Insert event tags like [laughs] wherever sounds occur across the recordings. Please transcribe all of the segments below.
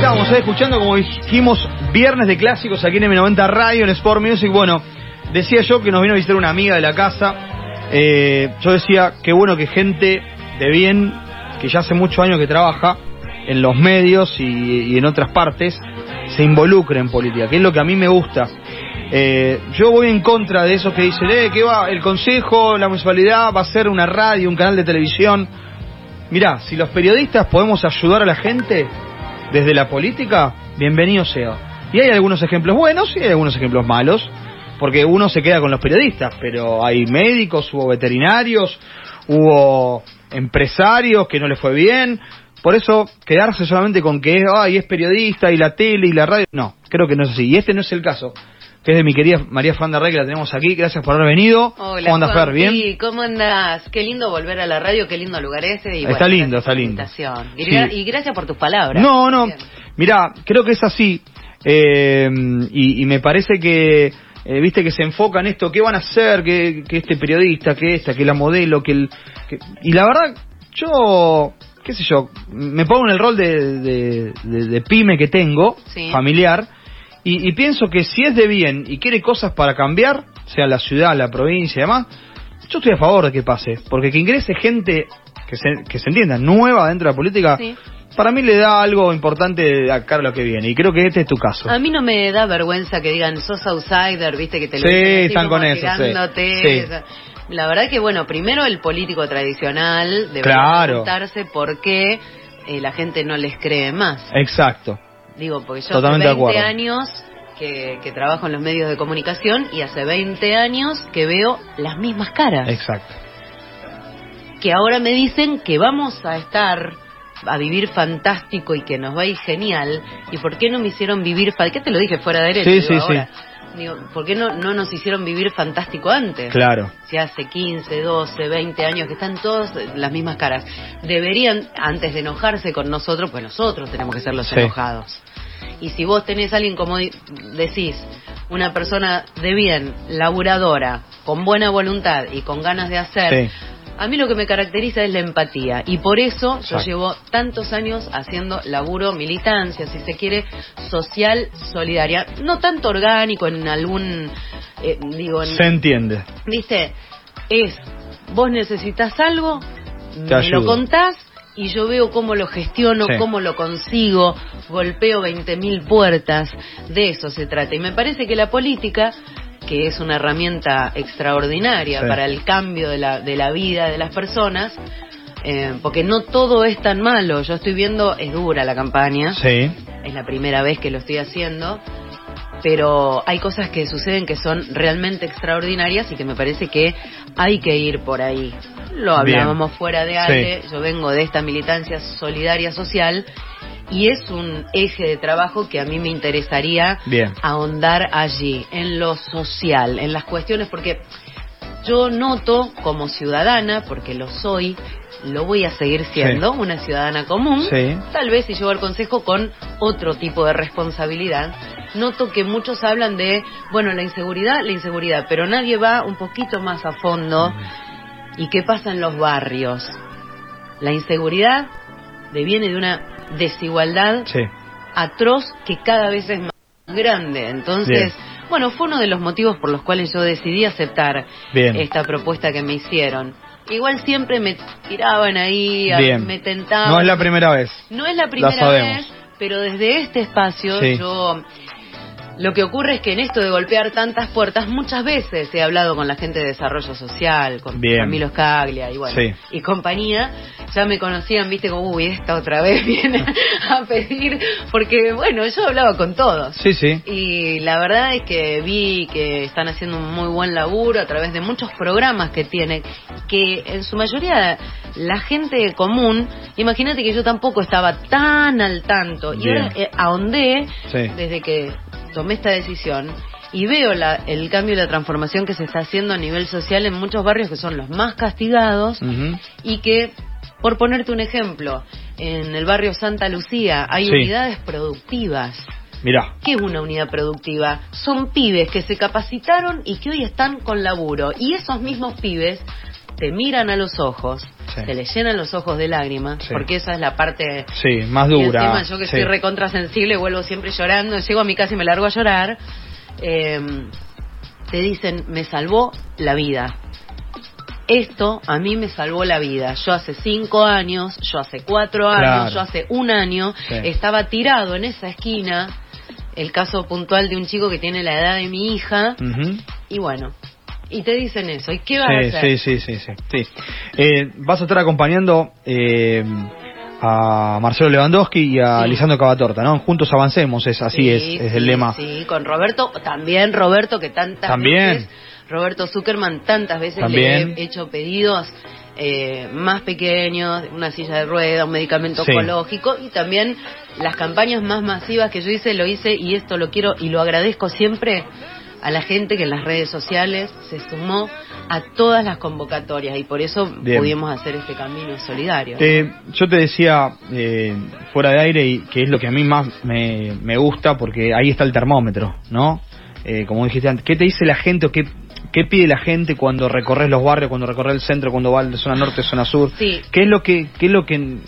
estábamos eh, escuchando, como dijimos, viernes de clásicos aquí en M90 Radio, en Sport Music. Bueno, decía yo que nos vino a visitar una amiga de la casa. Eh, yo decía, qué bueno que gente de bien, que ya hace muchos años que trabaja en los medios y, en otras partes, se involucre en política, que es lo que a mí me gusta. Eh, yo voy en contra de esos que dicen, eh, que va, el consejo, la municipalidad va a ser una radio, un canal de televisión. Mirá, si los periodistas podemos ayudar a la gente desde la política, bienvenido sea. Y hay algunos ejemplos buenos y hay algunos ejemplos malos, porque uno se queda con los periodistas, pero hay médicos, hubo veterinarios, hubo empresarios que no les fue bien. Por eso, quedarse solamente con que ay, es periodista y la tele y la radio, no, creo que no es así. Y este no es el caso que es de mi querida María Fanda Rey, que la tenemos aquí. Gracias por haber venido. Hola, ¿Cómo andas? Fer? ¿Bien? Sí, ¿cómo andás? Qué lindo volver a la radio, qué lindo lugar ese. Y Está bueno, lindo, está lindo. Y, Sí. y gracias por tus palabras. No, no. Bien. Mira, creo que es así. Eh, y, y me parece que, eh, viste, que se enfoca en esto. ¿Qué van a hacer? Que, que este periodista, que esta, que la modelo, que el. que- Y la verdad, yo, qué sé yo, me pongo en el rol de, de, de- de pyme que tengo, Sí. familiar. Y, y pienso que si es de bien y quiere cosas para cambiar, sea la ciudad, la provincia y demás, yo estoy a favor de que pase. Porque que ingrese gente que se, que se entienda, nueva dentro de la política, Sí. para mí le da algo importante a lo que viene. Y creo que este es tu caso. A mí no me da vergüenza que digan sos outsider, viste que te lo Sí, dicen están con eso, sí. Sí. La verdad que bueno, primero el político tradicional Claro. preguntarse por qué eh, la gente no les cree más. Exacto. Digo, porque yo Totalmente hace 20 acuerdo. años que, que trabajo en los medios de comunicación y hace 20 años que veo las mismas caras. Exacto. que ahora me dicen que vamos a estar a vivir fantástico y que nos va a ir genial. ¿Y por qué no me hicieron vivir? ¿Qué te lo dije fuera de derecho? Sí, digo, sí, ahora. Digo, ¿por qué no, no nos hicieron vivir fantástico antes? Claro. Si hace 15, 12, 20 años que están todos las mismas caras. Deberían, antes de enojarse con nosotros, pues nosotros tenemos que ser los Sí. enojados. Y si vos tenés a alguien, como decís, una persona de bien, laburadora, con buena voluntad y con ganas de hacer, Sí. a mí lo que me caracteriza es la empatía. Y por eso yo llevo tantos años haciendo laburo, militancia, si se quiere, social, solidaria. No tanto orgánico en algún, eh, digo, en, Se entiende. ¿Viste? Es, vos necesitas algo, Te me lo contás y yo veo cómo lo gestiono, Sí. cómo lo consigo, golpeo 20.000 puertas, de eso se trata. Y me parece que la política, que es una herramienta extraordinaria Sí. para el cambio de la, de la vida de las personas, eh, porque no todo es tan malo. Yo estoy viendo, es dura la campaña, Sí. es la primera vez que lo estoy haciendo, pero hay cosas que suceden que son realmente extraordinarias y que me parece que hay que ir por ahí. Lo Bien. hablábamos fuera de aire, yo vengo de esta militancia solidaria social y es un eje de trabajo que a mí me interesaría Bien. ahondar allí, en lo social, en las cuestiones, porque yo noto como ciudadana, porque lo soy, lo voy a seguir siendo, una ciudadana común, Sí. tal vez si llevo al consejo con otro tipo de responsabilidad, noto que muchos hablan de, bueno, la inseguridad, la inseguridad, pero nadie va un poquito más a fondo. ¿Y qué pasa en los barrios? La inseguridad deviene de una desigualdad Sí. atroz que cada vez es más grande. Entonces, bueno, fue uno de los motivos por los cuales yo decidí aceptar Bien. esta propuesta que me hicieron. Igual siempre me tiraban ahí, Bien. me tentaban. No es la primera vez. No es la primera vez, pero desde este espacio Sí. yo... Lo que ocurre es que en esto de golpear tantas puertas, muchas veces he hablado con la gente de desarrollo social, con Bien. Camilo Scaglia y bueno, Sí. y compañía, ya me conocían, viste, como, uy, esta otra vez [laughs] viene a pedir, porque bueno, yo hablaba con todos. Sí, sí. Y la verdad es que vi que están haciendo un muy buen laburo a través de muchos programas que tienen, que en su mayoría la gente común, imagínate que yo tampoco estaba tan al tanto. Y ahora eh, ahondé Sí. desde que tomé esta decisión y veo la- el cambio y la transformación que se está haciendo a nivel social en muchos barrios que son los más castigados y que, por ponerte un ejemplo, en el barrio Santa Lucía hay Sí. unidades productivas. Mirá. ¿Qué es una unidad productiva? Son pibes que se capacitaron y que hoy están con laburo. Y esos mismos pibes te miran a los ojos, Sí. se les llenan los ojos de lágrimas, Sí. porque esa es la parte Sí, más y dura. encima yo que soy recontrasensible vuelvo siempre llorando, llego a mi casa y me largo a llorar. eh, te dicen, me salvó la vida. Esto a mí me salvó la vida. Yo hace cinco años, yo hace cuatro años, Claro. yo hace un año estaba tirado en esa esquina. El caso puntual de un chico que tiene la edad de mi hija. Y bueno, y te dicen eso. ¿Y qué vas Sí, a hacer? sí, sí, sí, sí, sí. Eh, vas a estar acompañando eh, a Marcelo Lewandowski y a Sí. Lisandro Cavatorta, ¿no? Juntos avancemos, es así Sí, es, es el lema. Sí, con Roberto, también Roberto que tantas También. veces, Roberto Zuckerman tantas veces También. le he hecho pedidos eh, más pequeños, una silla de rueda, un medicamento Sí. oncológico y también las campañas más masivas que yo hice, lo hice y esto lo quiero y lo agradezco siempre a la gente que en las redes sociales se sumó a todas las convocatorias y por eso Bien. pudimos hacer este camino solidario. Eh, yo te decía eh, fuera de aire y que es lo que a mí más me, me gusta porque ahí está el termómetro, ¿no? Eh, como dijiste antes, ¿qué te dice la gente o qué, qué pide la gente cuando recorres los barrios, cuando recorres el centro, cuando va de zona norte, zona sur? Sí. ¿Qué es lo que, qué es lo que,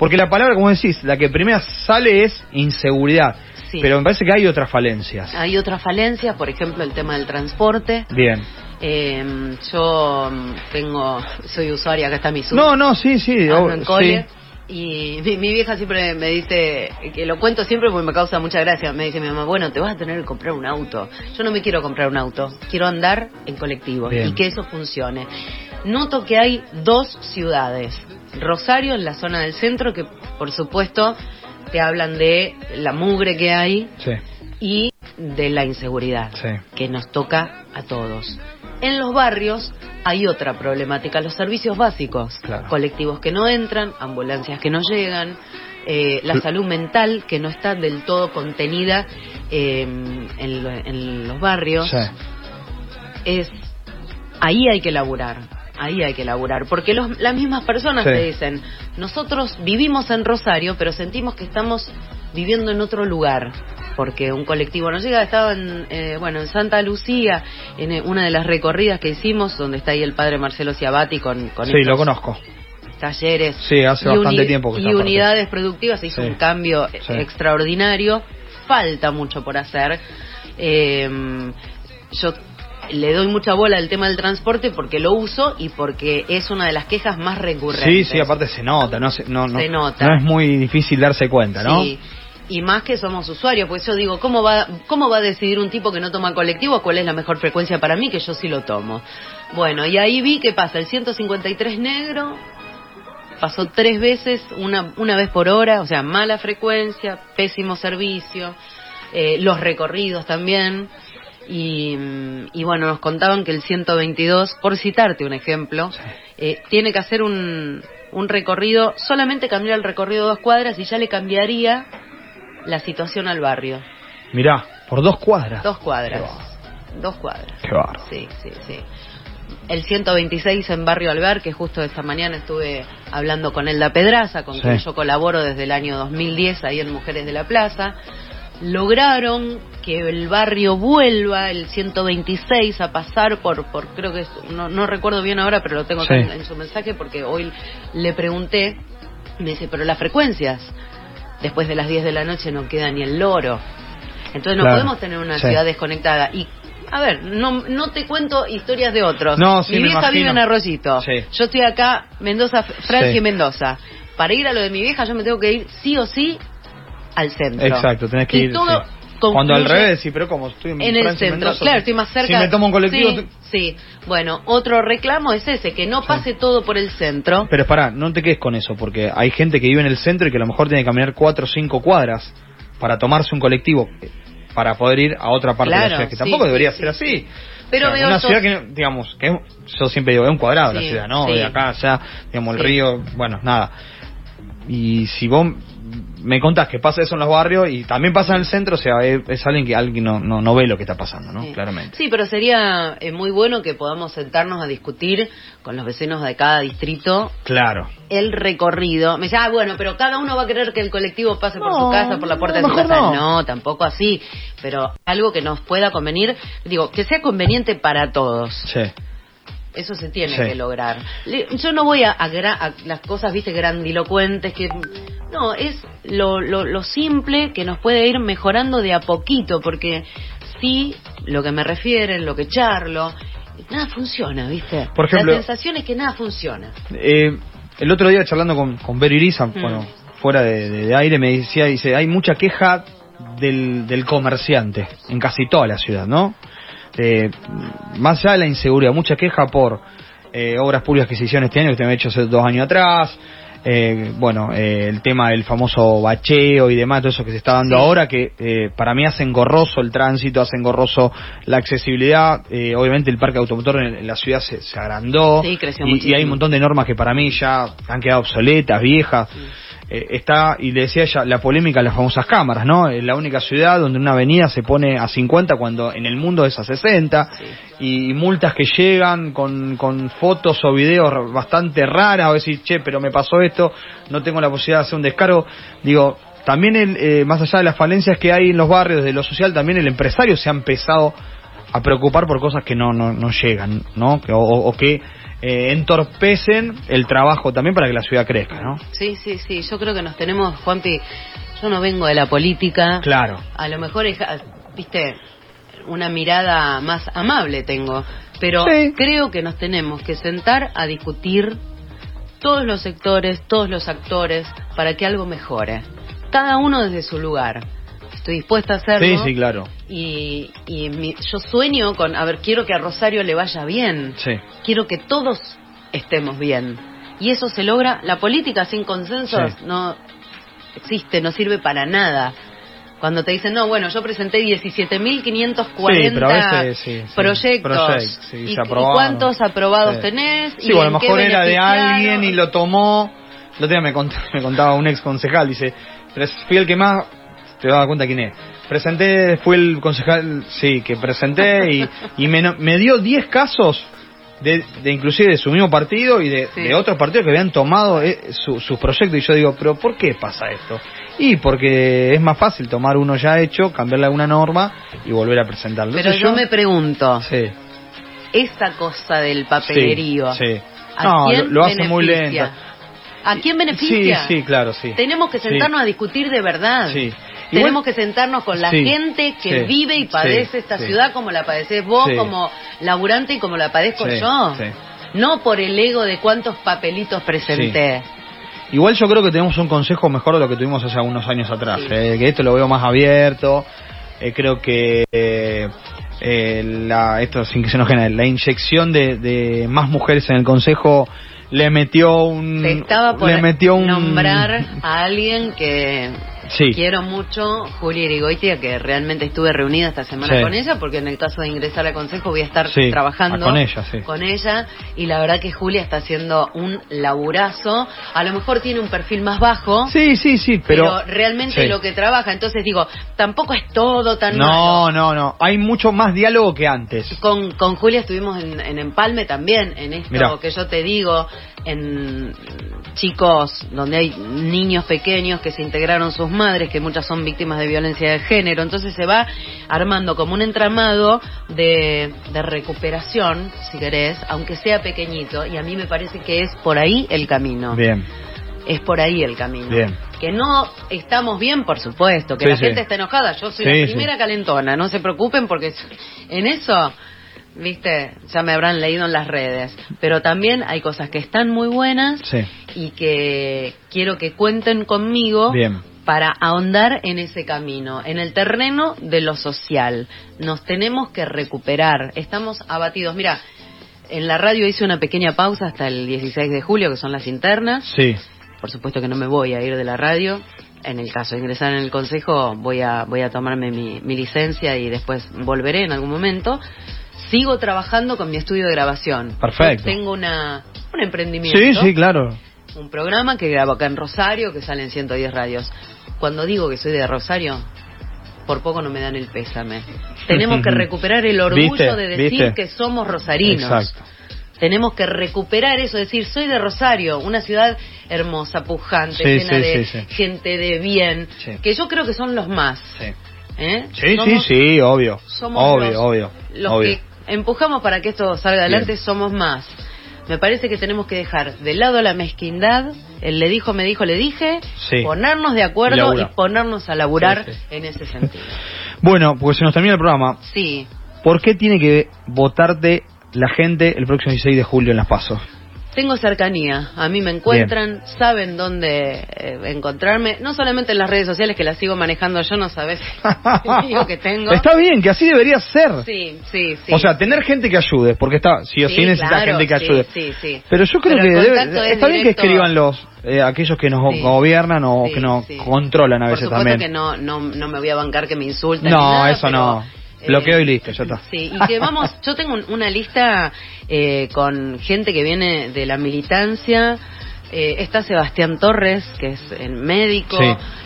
porque la palabra, como decís, la que primero sale es inseguridad, Sí. pero me parece que hay otras falencias. Hay otras falencias, por ejemplo, el tema del transporte. Bien. Eh, yo mm, tengo, soy usuaria, acá está mi sub. No, no, sí, sí. ando oh, en cole. sí. Y mi, mi vieja siempre me dice, que lo cuento siempre porque me causa mucha gracia, me dice mi mamá, bueno, te vas a tener que comprar un auto. Yo no me quiero comprar un auto, quiero andar en colectivo Bien. y que eso funcione. Noto que hay dos ciudades, Rosario en la zona del centro, que por supuesto te hablan de la mugre que hay Sí, y de la inseguridad sí. que nos toca a todos. En los barrios hay otra problemática, los servicios básicos, Claro. colectivos que no entran, ambulancias que no llegan, eh, la salud mental que no está del todo contenida eh, en, lo- en los barrios. Sí. Es ahí hay que laburar, ahí hay que laburar, porque los- las mismas personas Sí. te dicen, nosotros vivimos en Rosario, pero sentimos que estamos viviendo en otro lugar, porque un colectivo no llega, estaba en, eh, bueno, en Santa Lucía, en eh, una de las recorridas que hicimos, donde está ahí el padre Marcelo Ciabatti con, con Sí, estos lo conozco. talleres Sí, hace y bastante tiempo que y unidades productivas, se hizo Sí. un cambio Sí. extraordinario, falta mucho por hacer. Eh, yo le doy mucha bola al tema del transporte porque lo uso y porque es una de las quejas más Sí, recurrentes. sí, aparte se nota, no, se, no, no, Se nota. no es muy difícil darse cuenta, ¿no? Sí. Y más que somos usuarios, pues yo digo, ¿cómo va, ¿cómo va a decidir un tipo que no toma colectivo cuál es la mejor frecuencia para mí? Que yo sí lo tomo. Bueno, y ahí vi que pasa el 153 negro, pasó tres veces, una, una vez por hora, o sea, mala frecuencia, pésimo servicio, eh, los recorridos también. Y, y bueno, nos contaban que el 122, por citarte un ejemplo, eh, tiene que hacer un, un recorrido, solamente cambiar el recorrido dos cuadras y ya le cambiaría la situación al barrio. Mirá, por dos cuadras. Dos cuadras. Dos cuadras. Qué bárbaro. Sí, sí, sí. El 126 en Barrio Alvar, que justo esta mañana estuve hablando con Elda Pedraza, con Sí. quien yo colaboro desde el año 2010 ahí en Mujeres de la Plaza. Lograron que el barrio vuelva, el 126, a pasar por, por creo que, es- no, no recuerdo bien ahora, pero lo tengo Sí. en, en su mensaje porque hoy le pregunté, y me dice, pero las frecuencias, después de las 10 de la noche no queda ni el loro. Entonces no Claro. podemos tener una Sí. ciudad desconectada. Y, a ver, no, no te cuento historias de otros. No, sí, mi vieja vive en Arroyito. Sí. Yo estoy acá, Mendoza, Francia y Mendoza. Para ir a lo de mi vieja yo me tengo que ir sí o sí al centro. Exacto, tenés que Y ir. todo sí. confluye Cuando al revés, sí, pero como estoy en, en el centro, Mendoza, claro, estoy más cerca. Si me tomo un colectivo. Sí, te- sí. Bueno, otro reclamo es ese, que no pase todo por el centro. Pero pará, no te quedes con eso, porque hay gente que vive en el centro y que a lo mejor tiene que caminar cuatro o cinco cuadras para tomarse un colectivo para poder ir a otra parte de la ciudad, que sí, tampoco debería ser sí. así. Pero O sea, veo una ciudad que, digamos, que es- yo siempre digo, es un cuadrado la ciudad, ¿no? De acá, allá, digamos, el río, bueno, nada. Y si vos me contás que pasa eso en los barrios y también pasa en el centro, o sea, es, es alguien que alguien no, no, no ve lo que está pasando, ¿no? Sí. Claramente. Sí, pero sería eh, muy bueno que podamos sentarnos a discutir con los vecinos de cada distrito Claro. el recorrido. Me dice, ah, bueno, pero cada uno va a querer que el colectivo pase por su casa, por la puerta de su casa. no. tampoco así. Pero algo que nos pueda convenir, digo, que sea conveniente para todos. Sí. Eso se tiene Sí. que lograr. Yo no voy a, a las cosas, viste, grandilocuentes que... No, es lo, lo, lo simple que nos puede ir mejorando de a poquito, porque sí, lo que me refieren, lo que charlo, nada funciona, viste. Por ejemplo- La sensación es que nada funciona. Eh, el otro día charlando con, con Vero Iriza, Mm. bueno, fuera de, de- de aire, me decía, dice, hay mucha queja del, del comerciante en casi toda la ciudad, ¿no? Eh, más allá de la inseguridad, mucha queja por eh, obras públicas que se hicieron este año, que se han hecho hace dos años atrás, eh, bueno, eh, el tema del famoso bacheo y demás, todo eso que se está dando Sí. ahora, que eh, para mí hace engorroso el tránsito, hace engorroso la accesibilidad, eh, obviamente el parque automotor en, en la ciudad se, se agrandó Sí, y, y hay un montón de normas que para mí ya han quedado obsoletas, viejas. Eh, está, y le decía ella, la polémica de las famosas cámaras, ¿no? Es la única ciudad donde una avenida se pone a 50 cuando en el mundo es a 60, y, y multas que llegan con, con fotos o videos bastante raras, o decir, che, pero me pasó esto, no tengo la posibilidad de hacer un descargo. Digo, también el, eh, más allá de las falencias que hay en los barrios de lo social, también el empresario se ha empezado a preocupar por cosas que no, no, no llegan, ¿no? Que, o, o que eh, entorpecen el trabajo también para que la ciudad crezca, ¿no? Sí, sí, sí. Yo creo que nos tenemos, Juanpi, yo no vengo de la política. Claro. A lo mejor, es, ah, viste, una mirada más amable tengo. Pero Sí. creo que nos tenemos que sentar a discutir todos los sectores, todos los actores, para que algo mejore. Cada uno desde su lugar. Estoy dispuesta a hacerlo. Sí, sí, claro. Y, y mi- yo sueño con, a ver, quiero que a Rosario le vaya bien. Sí. Quiero que todos estemos bien. Y eso se logra, la política sin consensos Sí. no existe, no sirve para nada. Cuando te dicen, no, bueno, yo presenté 17.540 Sí, sí, sí. proyectos. ¿Y, aprobaron. cuántos aprobados tenés? Sí, ¿Y bueno, a lo mejor era de alguien y lo tomó. El otro día me contaba, me contaba un ex concejal, dice, "Pres- fui el que más, te vas a dar cuenta quién es. Presenté, fue el concejal, sí, que presenté y, y me, me dio 10 casos de, de inclusive de su mismo partido y de, Sí. de otros partidos que habían tomado eh, su- sus proyectos y yo digo, pero ¿por qué pasa esto? Y porque es más fácil tomar uno ya hecho, cambiarle alguna norma y volver a presentarlo. Pero Entonces yo me pregunto, Sí, esa cosa del papelerío, sí, sí. ¿a No, quién lo, lo hace muy lento. ¿A quién beneficia? Sí, sí, claro, sí. Tenemos que sentarnos a discutir de verdad. Sí. Tenemos que sentarnos con la Sí, gente que sí, vive y padece sí, esta ciudad como la padeces vos, como laburante y como la padezco yo. sí. No por el ego de cuántos papelitos presenté. Igual yo creo que tenemos un consejo mejor de lo que tuvimos hace unos años atrás. Sí. eh, que esto lo veo más abierto. eh, creo que eh, eh, la, esto sin que se enojen, la inyección de, de más mujeres en el consejo le metió un Te estaba por le metió un nombrar a alguien que Sí. quiero mucho, Julia Irigoitia, que realmente estuve reunida esta semana Sí. con ella, porque en el caso de ingresar al consejo voy a estar Sí, trabajando ah, con ella, sí. con ella, y la verdad que Julia está haciendo un laburazo. A lo mejor tiene un perfil más bajo. Sí, sí, sí, Pero, pero, realmente lo que trabaja, entonces digo, tampoco es todo tan malo. No, no, no, hay mucho más diálogo que antes. Con, con Julia estuvimos en, en Empalme también, en esto Mirá. que yo te digo, en chicos donde hay niños pequeños que se integraron sus madres, que muchas son víctimas de violencia de género. Entonces se va armando como un entramado de, de recuperación, si querés, aunque sea pequeñito. Y a mí me parece que es por ahí el camino. Bien. Es por ahí el camino. Bien. Que no estamos bien, por supuesto, que Sí, la sí. gente está enojada. Yo soy Sí, la primera calentona, no se preocupen porque en eso, viste, ya me habrán leído en las redes. Pero también hay cosas que están muy buenas y que quiero que cuenten conmigo Bien. Para ahondar en ese camino, en el terreno de lo social. Nos tenemos que recuperar. Estamos abatidos. Mira, en la radio hice una pequeña pausa hasta el 16 de julio, que son las internas. Sí. Por supuesto que no me voy a ir de la radio. En el caso de ingresar en el consejo, voy a, voy a tomarme mi, mi licencia y después volveré en algún momento. Sigo trabajando con mi estudio de grabación. Perfecto. Yo tengo una, un emprendimiento Sí, sí, claro. un programa que grabo acá en Rosario, que sale en 110 radios. Cuando digo que soy de Rosario, por poco no me dan el pésame. [laughs] Tenemos que recuperar el orgullo ¿Viste? de decir ¿Viste? que somos rosarinos. Exacto. Tenemos que recuperar eso, decir, soy de Rosario, una ciudad hermosa, pujante, Sí, llena sí, de sí, gente de bien, que yo creo que son los más. Sí. ¿eh? Sí, Somos- sí, sí, obvio. somos obvio, los- obvio. los obvio. que empujamos para que esto salga adelante, somos más. Me parece que tenemos que dejar de lado la mezquindad, el le dijo, me dijo, le dije, ponernos de acuerdo y, ponernos a laburar en ese sentido. [laughs] bueno, pues se nos termina el programa. Sí. ¿Por qué tiene que votarte la gente el próximo 16 de julio en Las Pasos? Tengo cercanía, a mí me encuentran, saben dónde eh, encontrarme, no solamente en las redes sociales que las sigo manejando yo, no sabes [laughs] el que tengo. Está bien, que así debería ser. Sí, sí, sí. O sea, tener gente que ayude, porque está, sí o sí, necesita gente que ayude. Sí, sí, Pero yo creo que está bien que escriban los eh, aquellos que nos gobiernan o que nos controlan a veces Por también. que no, no, no me voy a bancar que me insulten. No, eso no Bloqueo y listo, ya está. Sí, y que vamos, yo tengo una lista eh, con gente que viene de la militancia. Eh, está Sebastián Torres, que es el médico.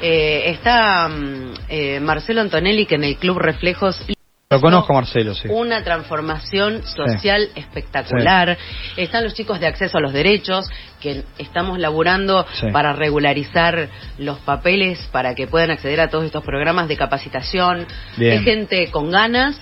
Eh, está mm, Marcelo Antonelli, que en el Club Reflejos lo conozco, Marcelo, sí. Una transformación social espectacular. Están los chicos de acceso a los derechos, que estamos laburando para regularizar los papeles para que puedan acceder a todos estos programas de capacitación. Hay gente con ganas.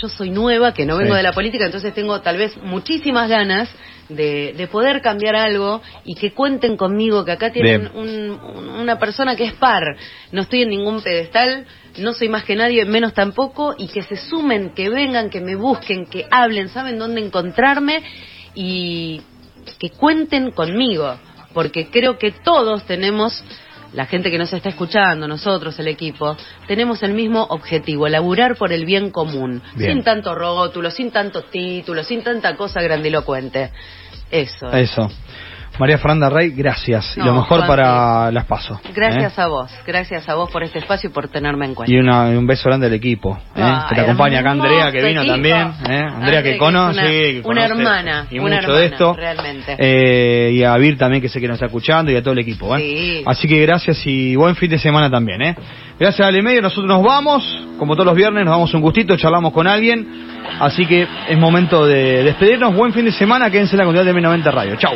Yo soy nueva, que no vengo de la política, entonces tengo tal vez muchísimas ganas de, poder cambiar algo y que cuenten conmigo, que acá tienen una persona que es par. No estoy en ningún pedestal, no soy más que nadie, menos tampoco, y que se sumen, que vengan, que me busquen, que hablen, saben dónde encontrarme y que cuenten conmigo, porque creo que todos tenemos la gente que nos está escuchando, nosotros, el equipo, tenemos el mismo objetivo, laburar por el bien común, sin tanto rótulo, sin tanto título, sin tanta cosa grandilocuente. Eso. Eso. María Fernanda Rey, gracias. y lo mejor para las pasos. Gracias ¿eh? a vos, gracias a vos por este espacio y por tenerme en cuenta. Y un beso grande al equipo. ¿eh? que te acompaña acá Andrea, que vino también. ¿eh? Andrea, que conoce. Una, hermana. Y mucho de esto. Realmente. Y a Vir también, que sé que nos está escuchando, y a todo el equipo. ¿eh? Así que gracias y buen fin de semana también. ¿eh? Gracias Ale Medio, nosotros nos vamos. Como todos los viernes, nos damos un gustito, charlamos con alguien. Así que es momento de despedirnos. Buen fin de semana. Quédense en la comunidad de M90 Radio. Chau.